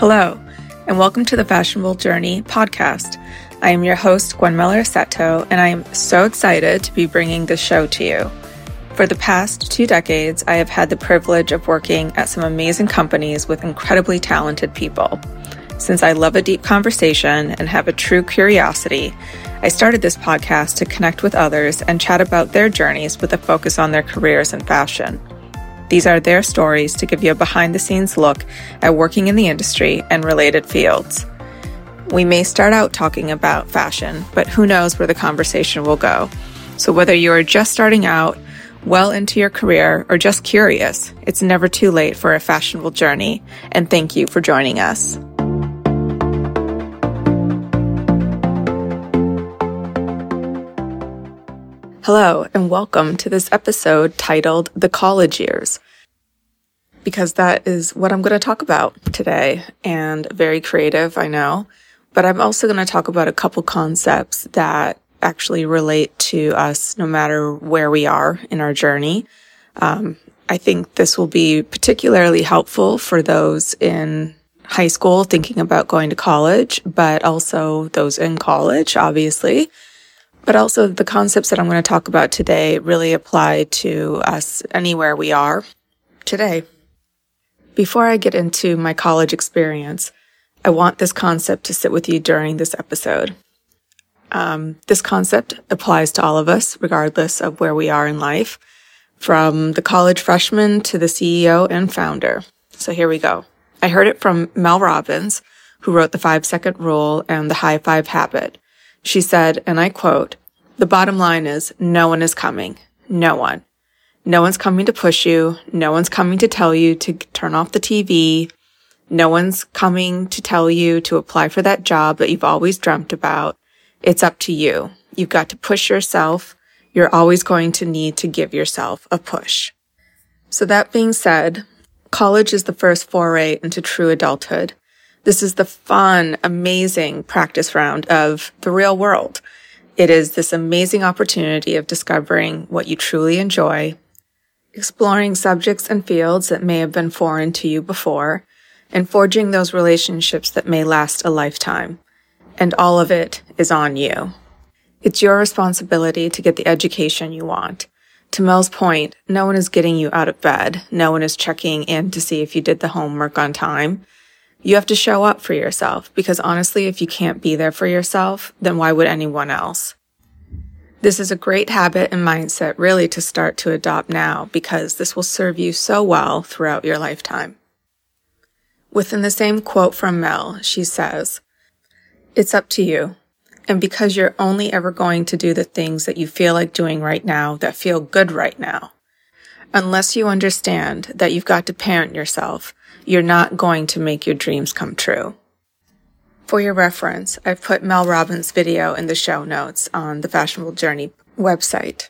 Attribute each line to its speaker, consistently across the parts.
Speaker 1: Hello, and welcome to the Fashionable Journey podcast. I am your host, Gwen Miller Seto, and I am so excited to be bringing this show to you. For the past two decades, I have had the privilege of working at some amazing companies with incredibly talented people. Since I love a deep conversation and have a true curiosity, I started this podcast to connect with others and chat about their journeys with a focus on their careers in fashion. These are their stories to give you a behind the scenes look at working in the industry and related fields. We may start out talking about fashion, but who knows where the conversation will go. So, whether you are just starting out, well into your career, or just curious, it's never too late for a fashionable journey. And thank you for joining us. Hello, and welcome to this episode titled The College Years, because that is what I'm going to talk about today. And very creative, I know, but I'm also going to talk about a couple concepts that actually relate to us no matter where we are in our journey. Um, I think this will be particularly helpful for those in high school thinking about going to college, but also those in college, obviously. But also the concepts that I'm going to talk about today really apply to us anywhere we are today. Before I get into my college experience, I want this concept to sit with you during this episode. Um, this concept applies to all of us, regardless of where we are in life, from the college freshman to the CEO and founder. So here we go. I heard it from Mel Robbins, who wrote the five second rule and the high five habit. She said, and I quote, the bottom line is no one is coming. No one. No one's coming to push you. No one's coming to tell you to turn off the TV. No one's coming to tell you to apply for that job that you've always dreamt about. It's up to you. You've got to push yourself. You're always going to need to give yourself a push. So that being said, college is the first foray into true adulthood. This is the fun, amazing practice round of the real world. It is this amazing opportunity of discovering what you truly enjoy, exploring subjects and fields that may have been foreign to you before, and forging those relationships that may last a lifetime. And all of it is on you. It's your responsibility to get the education you want. To Mel's point, no one is getting you out of bed. No one is checking in to see if you did the homework on time. You have to show up for yourself because honestly, if you can't be there for yourself, then why would anyone else? This is a great habit and mindset really to start to adopt now because this will serve you so well throughout your lifetime. Within the same quote from Mel, she says, It's up to you. And because you're only ever going to do the things that you feel like doing right now that feel good right now, unless you understand that you've got to parent yourself you're not going to make your dreams come true. For your reference, I've put Mel Robbins' video in the show notes on the Fashionable Journey website.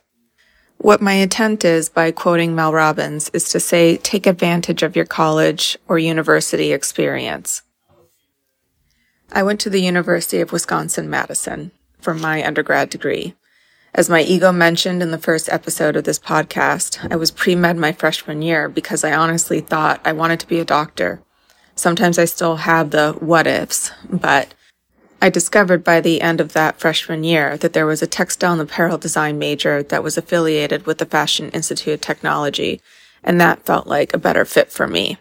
Speaker 1: What my intent is by quoting Mel Robbins is to say take advantage of your college or university experience. I went to the University of Wisconsin Madison for my undergrad degree. As my ego mentioned in the first episode of this podcast, I was pre med my freshman year because I honestly thought I wanted to be a doctor. Sometimes I still have the what ifs, but I discovered by the end of that freshman year that there was a textile and apparel design major that was affiliated with the Fashion Institute of Technology, and that felt like a better fit for me.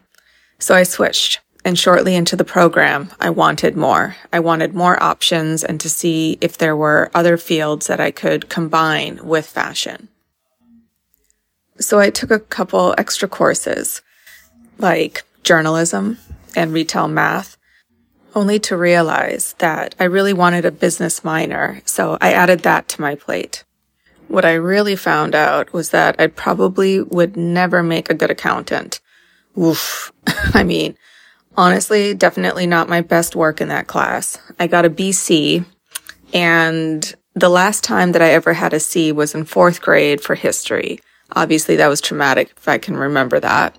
Speaker 1: So I switched. And shortly into the program, I wanted more. I wanted more options and to see if there were other fields that I could combine with fashion. So I took a couple extra courses like journalism and retail math, only to realize that I really wanted a business minor. So I added that to my plate. What I really found out was that I probably would never make a good accountant. Oof. I mean, honestly, definitely not my best work in that class. I got a BC and the last time that I ever had a C was in fourth grade for history. Obviously that was traumatic if I can remember that.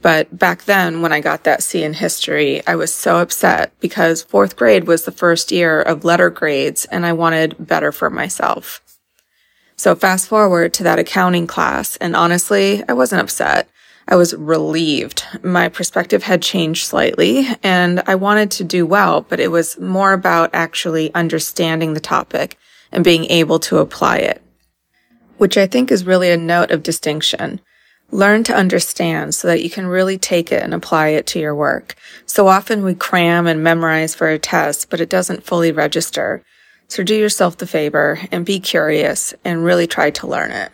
Speaker 1: But back then when I got that C in history, I was so upset because fourth grade was the first year of letter grades and I wanted better for myself. So fast forward to that accounting class and honestly, I wasn't upset. I was relieved. My perspective had changed slightly and I wanted to do well, but it was more about actually understanding the topic and being able to apply it, which I think is really a note of distinction. Learn to understand so that you can really take it and apply it to your work. So often we cram and memorize for a test, but it doesn't fully register. So do yourself the favor and be curious and really try to learn it.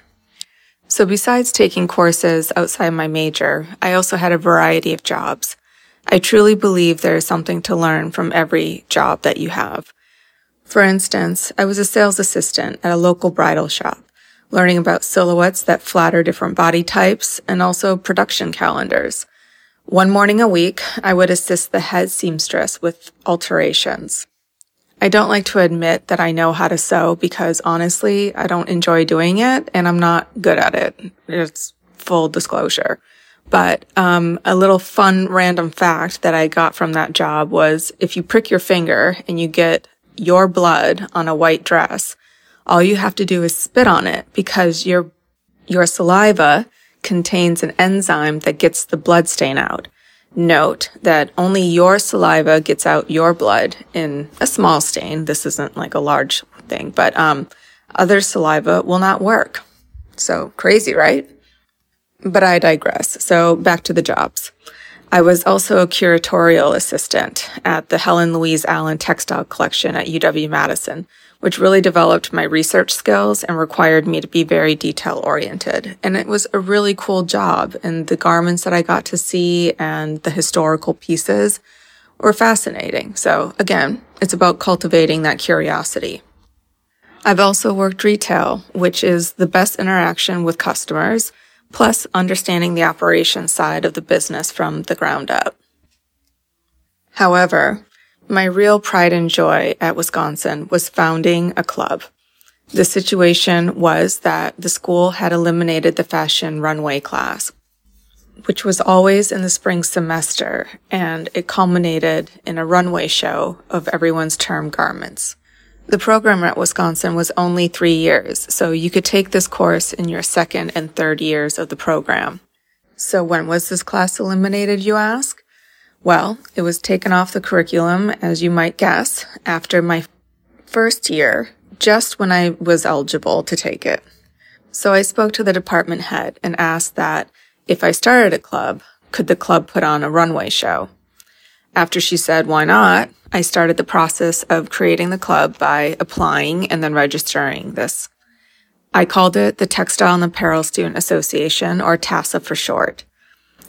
Speaker 1: So besides taking courses outside my major, I also had a variety of jobs. I truly believe there is something to learn from every job that you have. For instance, I was a sales assistant at a local bridal shop, learning about silhouettes that flatter different body types and also production calendars. One morning a week, I would assist the head seamstress with alterations. I don't like to admit that I know how to sew because honestly, I don't enjoy doing it and I'm not good at it. It's full disclosure. But um, a little fun random fact that I got from that job was if you prick your finger and you get your blood on a white dress, all you have to do is spit on it because your your saliva contains an enzyme that gets the blood stain out note that only your saliva gets out your blood in a small stain. This isn't like a large thing, but um, other saliva will not work. So crazy, right? But I digress. So back to the jobs. I was also a curatorial assistant at the Helen Louise Allen Textile Collection at UW Madison, which really developed my research skills and required me to be very detail oriented. And it was a really cool job. And the garments that I got to see and the historical pieces were fascinating. So again, it's about cultivating that curiosity. I've also worked retail, which is the best interaction with customers, plus understanding the operation side of the business from the ground up. However, my real pride and joy at Wisconsin was founding a club. The situation was that the school had eliminated the fashion runway class, which was always in the spring semester, and it culminated in a runway show of everyone's term garments. The program at Wisconsin was only three years, so you could take this course in your second and third years of the program. So when was this class eliminated, you ask? Well, it was taken off the curriculum, as you might guess, after my first year, just when I was eligible to take it. So I spoke to the department head and asked that if I started a club, could the club put on a runway show? After she said, why not? I started the process of creating the club by applying and then registering this. I called it the Textile and Apparel Student Association, or TASA for short.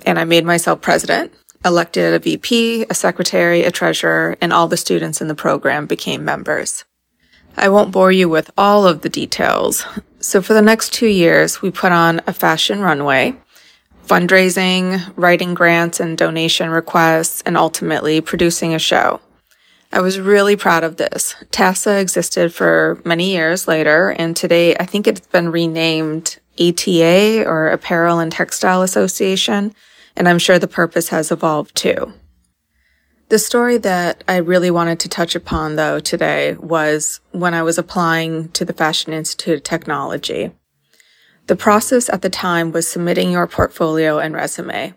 Speaker 1: And I made myself president elected a VP, a secretary, a treasurer, and all the students in the program became members. I won't bore you with all of the details. So for the next two years, we put on a fashion runway, fundraising, writing grants and donation requests, and ultimately producing a show. I was really proud of this. TASA existed for many years later, and today I think it's been renamed ATA or Apparel and Textile Association and I'm sure the purpose has evolved too. The story that I really wanted to touch upon though today was when I was applying to the Fashion Institute of Technology. The process at the time was submitting your portfolio and resume.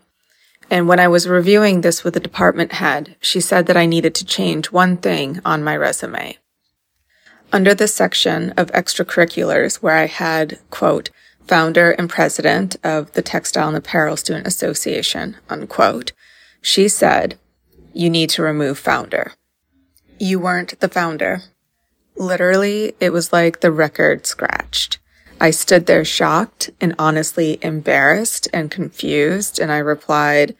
Speaker 1: And when I was reviewing this with the department head, she said that I needed to change one thing on my resume. Under the section of extracurriculars where I had, quote, founder and president of the Textile and Apparel Student Association, unquote, she said, you need to remove founder. You weren't the founder. Literally, it was like the record scratched. I stood there shocked and honestly embarrassed and confused, and I replied,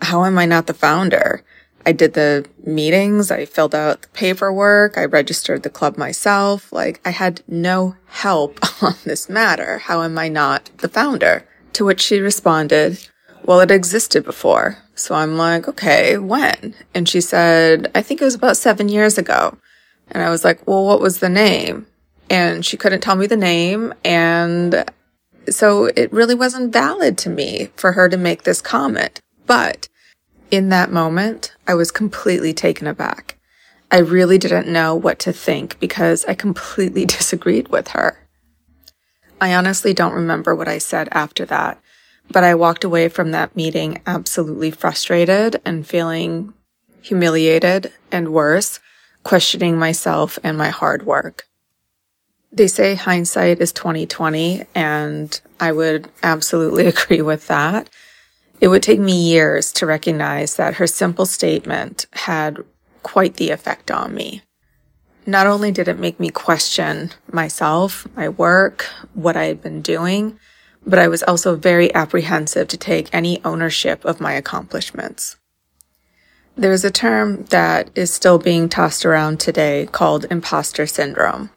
Speaker 1: How am I not the founder? I did the meetings, I filled out the paperwork, I registered the club myself. Like, I had no help on this matter. How am I not the founder? To which she responded, Well, it existed before. So I'm like, Okay, when? And she said, I think it was about seven years ago. And I was like, Well, what was the name? And she couldn't tell me the name. And so it really wasn't valid to me for her to make this comment. But in that moment, I was completely taken aback. I really didn't know what to think because I completely disagreed with her. I honestly don't remember what I said after that, But I walked away from that meeting absolutely frustrated and feeling humiliated and worse, questioning myself and my hard work. They say hindsight is 2020 and I would absolutely agree with that. It would take me years to recognize that her simple statement had quite the effect on me. Not only did it make me question myself, my work, what I had been doing, but I was also very apprehensive to take any ownership of my accomplishments. There's a term that is still being tossed around today called imposter syndrome,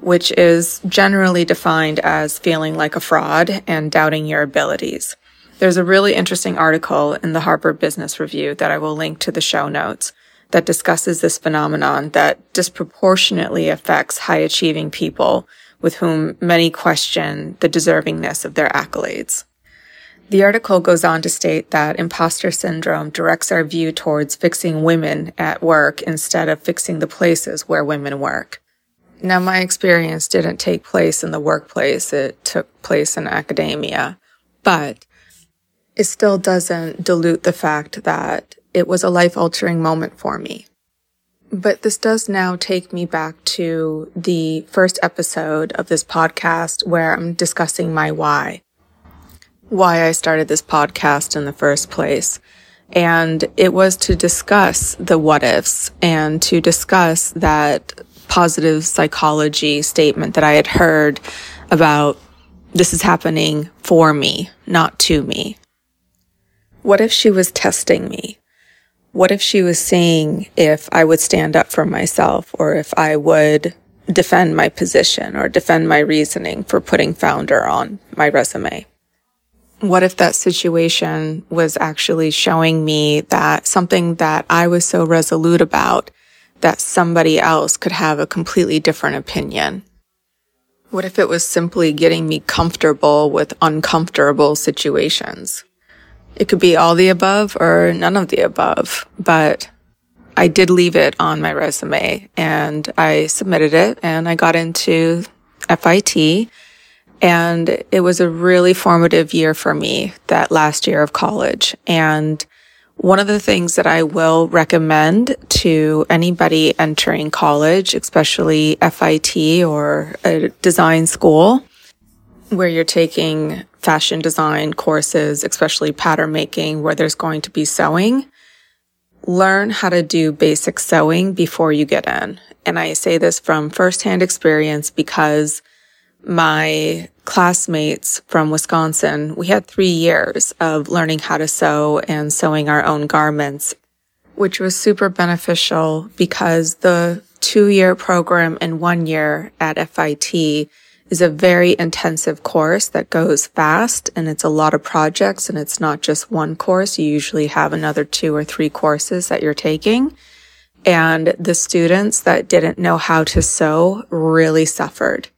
Speaker 1: which is generally defined as feeling like a fraud and doubting your abilities. There's a really interesting article in the Harvard Business Review that I will link to the show notes that discusses this phenomenon that disproportionately affects high achieving people with whom many question the deservingness of their accolades. The article goes on to state that imposter syndrome directs our view towards fixing women at work instead of fixing the places where women work. Now, my experience didn't take place in the workplace, it took place in academia, but it still doesn't dilute the fact that it was a life altering moment for me. But this does now take me back to the first episode of this podcast where I'm discussing my why. Why I started this podcast in the first place. And it was to discuss the what ifs and to discuss that positive psychology statement that I had heard about this is happening for me, not to me. What if she was testing me? What if she was seeing if I would stand up for myself or if I would defend my position or defend my reasoning for putting founder on my resume? What if that situation was actually showing me that something that I was so resolute about that somebody else could have a completely different opinion? What if it was simply getting me comfortable with uncomfortable situations? It could be all the above or none of the above, but I did leave it on my resume and I submitted it and I got into FIT and it was a really formative year for me that last year of college. And one of the things that I will recommend to anybody entering college, especially FIT or a design school, where you're taking fashion design courses, especially pattern making, where there's going to be sewing, learn how to do basic sewing before you get in. And I say this from firsthand experience because my classmates from Wisconsin, we had three years of learning how to sew and sewing our own garments, which was super beneficial because the two year program and one year at FIT is a very intensive course that goes fast and it's a lot of projects and it's not just one course. You usually have another two or three courses that you're taking. And the students that didn't know how to sew really suffered.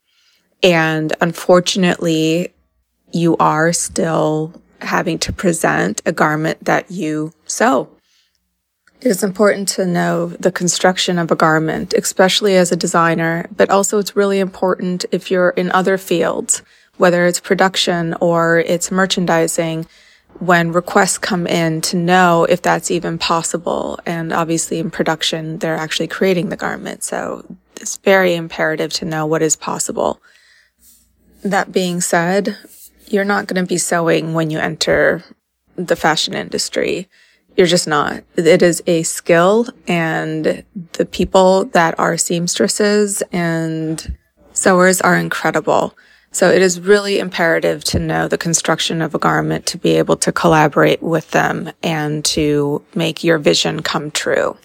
Speaker 1: And unfortunately, you are still having to present a garment that you sew. It is important to know the construction of a garment, especially as a designer, but also it's really important if you're in other fields, whether it's production or it's merchandising, when requests come in to know if that's even possible. And obviously in production, they're actually creating the garment. So it's very imperative to know what is possible. That being said, you're not going to be sewing when you enter the fashion industry. You're just not. It is a skill and the people that are seamstresses and sewers are incredible. So it is really imperative to know the construction of a garment to be able to collaborate with them and to make your vision come true.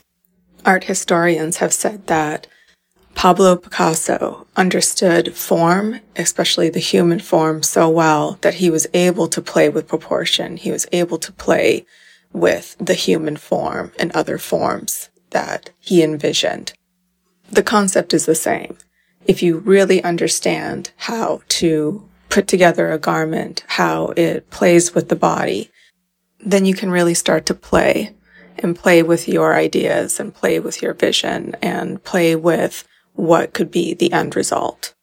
Speaker 1: Art historians have said that Pablo Picasso understood form, especially the human form, so well that he was able to play with proportion. He was able to play with the human form and other forms that he envisioned. The concept is the same. If you really understand how to put together a garment, how it plays with the body, then you can really start to play and play with your ideas and play with your vision and play with what could be the end result.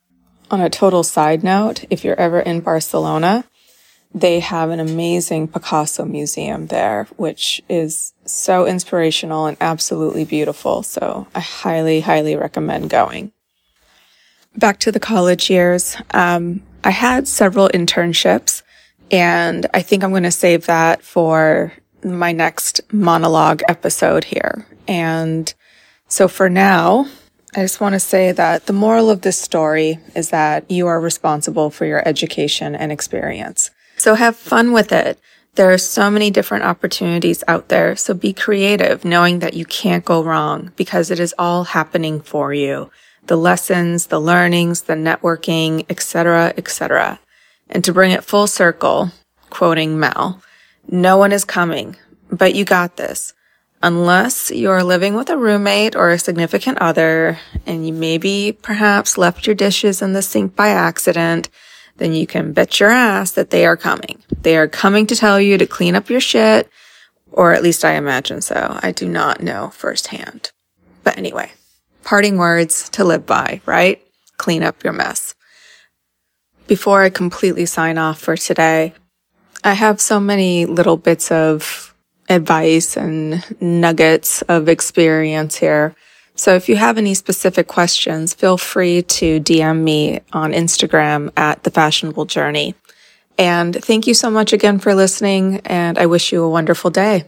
Speaker 1: On a total side note, if you're ever in Barcelona, they have an amazing Picasso museum there, which is so inspirational and absolutely beautiful. So I highly, highly recommend going. Back to the college years. Um, I had several internships and I think I'm going to save that for my next monologue episode here. And so for now, I just want to say that the moral of this story is that you are responsible for your education and experience. So have fun with it. There are so many different opportunities out there. So be creative, knowing that you can't go wrong because it is all happening for you. The lessons, the learnings, the networking, etc., etc. And to bring it full circle, quoting Mel, no one is coming, but you got this. Unless you're living with a roommate or a significant other and you maybe perhaps left your dishes in the sink by accident, then you can bet your ass that they are coming. They are coming to tell you to clean up your shit, or at least I imagine so. I do not know firsthand. But anyway, parting words to live by, right? Clean up your mess. Before I completely sign off for today, I have so many little bits of advice and nuggets of experience here so if you have any specific questions, feel free to DM me on Instagram at The Fashionable Journey. And thank you so much again for listening, and I wish you a wonderful day.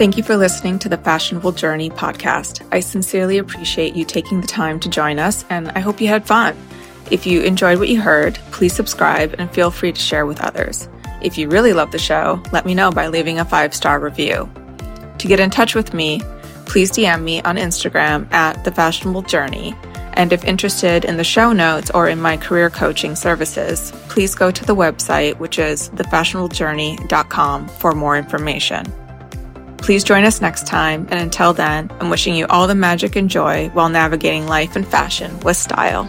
Speaker 1: Thank you for listening to the Fashionable Journey podcast. I sincerely appreciate you taking the time to join us, and I hope you had fun. If you enjoyed what you heard, please subscribe and feel free to share with others. If you really love the show, let me know by leaving a five star review. To get in touch with me, please DM me on Instagram at The Fashionable Journey. And if interested in the show notes or in my career coaching services, please go to the website, which is thefashionablejourney.com for more information. Please join us next time, and until then, I'm wishing you all the magic and joy while navigating life and fashion with style.